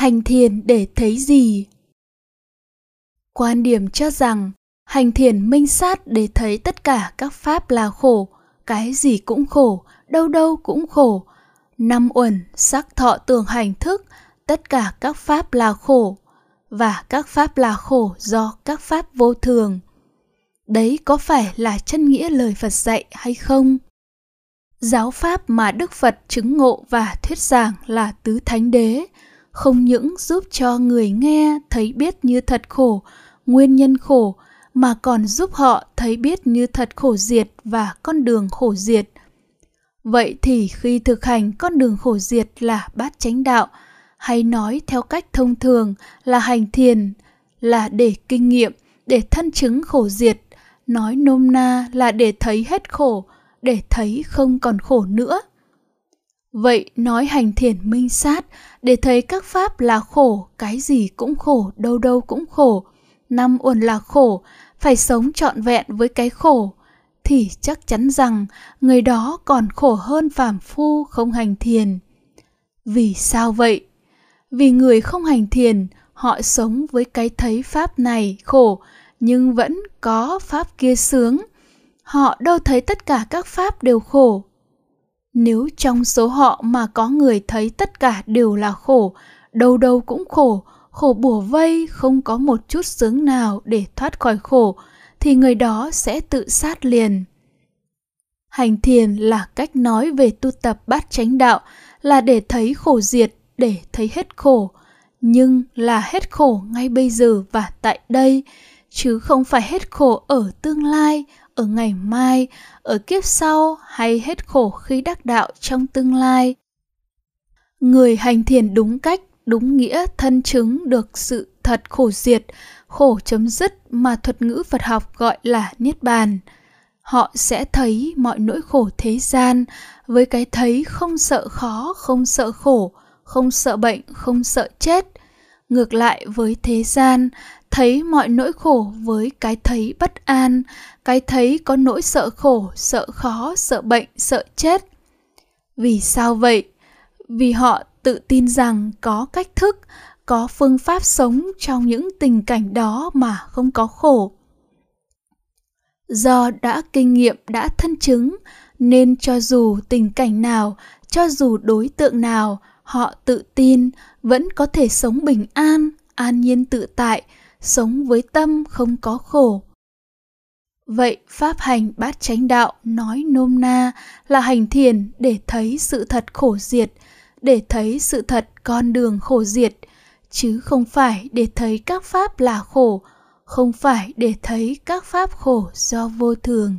hành thiền để thấy gì? Quan điểm cho rằng, hành thiền minh sát để thấy tất cả các pháp là khổ, cái gì cũng khổ, đâu đâu cũng khổ. Năm uẩn, sắc thọ tưởng hành thức, tất cả các pháp là khổ. Và các pháp là khổ do các pháp vô thường. Đấy có phải là chân nghĩa lời phật dạy hay không? Giáo pháp mà đức phật chứng ngộ và thuyết giảng là tứ thánh đế không những giúp cho người nghe thấy biết như thật khổ, nguyên nhân khổ, mà còn giúp họ thấy biết như thật khổ diệt và con đường khổ diệt. Vậy thì khi thực hành con đường khổ diệt là bát chánh đạo, hay nói theo cách thông thường là hành thiền, là để kinh nghiệm, để thân chứng khổ diệt, nói nôm na là để thấy hết khổ, để thấy không còn khổ nữa vậy nói hành thiền minh sát, để thấy các pháp là khổ, cái gì cũng khổ, đâu đâu cũng khổ. Năm uẩn là khổ, phải sống trọn vẹn với cái khổ. Thì chắc chắn rằng, người đó còn khổ hơn phàm phu không hành thiền. Vì sao vậy? Vì người không hành thiền, họ sống với cái thấy pháp này khổ, nhưng vẫn có pháp kia sướng. Họ đâu thấy tất cả các pháp đều khổ nếu trong số họ mà có người thấy tất cả đều là khổ, đâu đâu cũng khổ khổ bùa vây, không có một chút sướng nào để thoát khỏi khổ, thì người đó sẽ tự sát liền. Hành thiền là cách nói về tu tập bát chánh đạo, là để thấy khổ diệt, để thấy hết khổ. Nhưng là hết khổ ngay bây giờ và tại đây, chứ không phải hết khổ ở tương lai ở ngày mai, ở kiếp sau hay hết khổ khi đắc đạo trong tương lai. Người hành thiền đúng cách, đúng nghĩa thân chứng được sự thật khổ diệt, khổ chấm dứt mà thuật ngữ phật học gọi là niết bàn. Họ sẽ thấy mọi nỗi khổ thế gian với cái thấy không sợ khó, không sợ khổ, không sợ bệnh, không sợ chết ngược lại với thế gian, thấy mọi nỗi khổ với cái thấy bất an, cái thấy có nỗi sợ khổ, sợ khó, sợ bệnh, sợ chết. Vì sao vậy? Vì họ tự tin rằng có cách thức, có phương pháp sống trong những tình cảnh đó mà không có khổ. Do đã kinh nghiệm, đã thân chứng, nên cho dù tình cảnh nào, cho dù đối tượng nào họ tự tin, vẫn có thể sống bình an an nhiên tự tại, sống với tâm không có khổ. Vậy pháp hành bát chánh đạo nói nôm na là hành thiền để thấy sự thật khổ diệt, để thấy sự thật con đường khổ diệt, chứ không phải để thấy các pháp là khổ, không phải để thấy các pháp khổ do vô thường.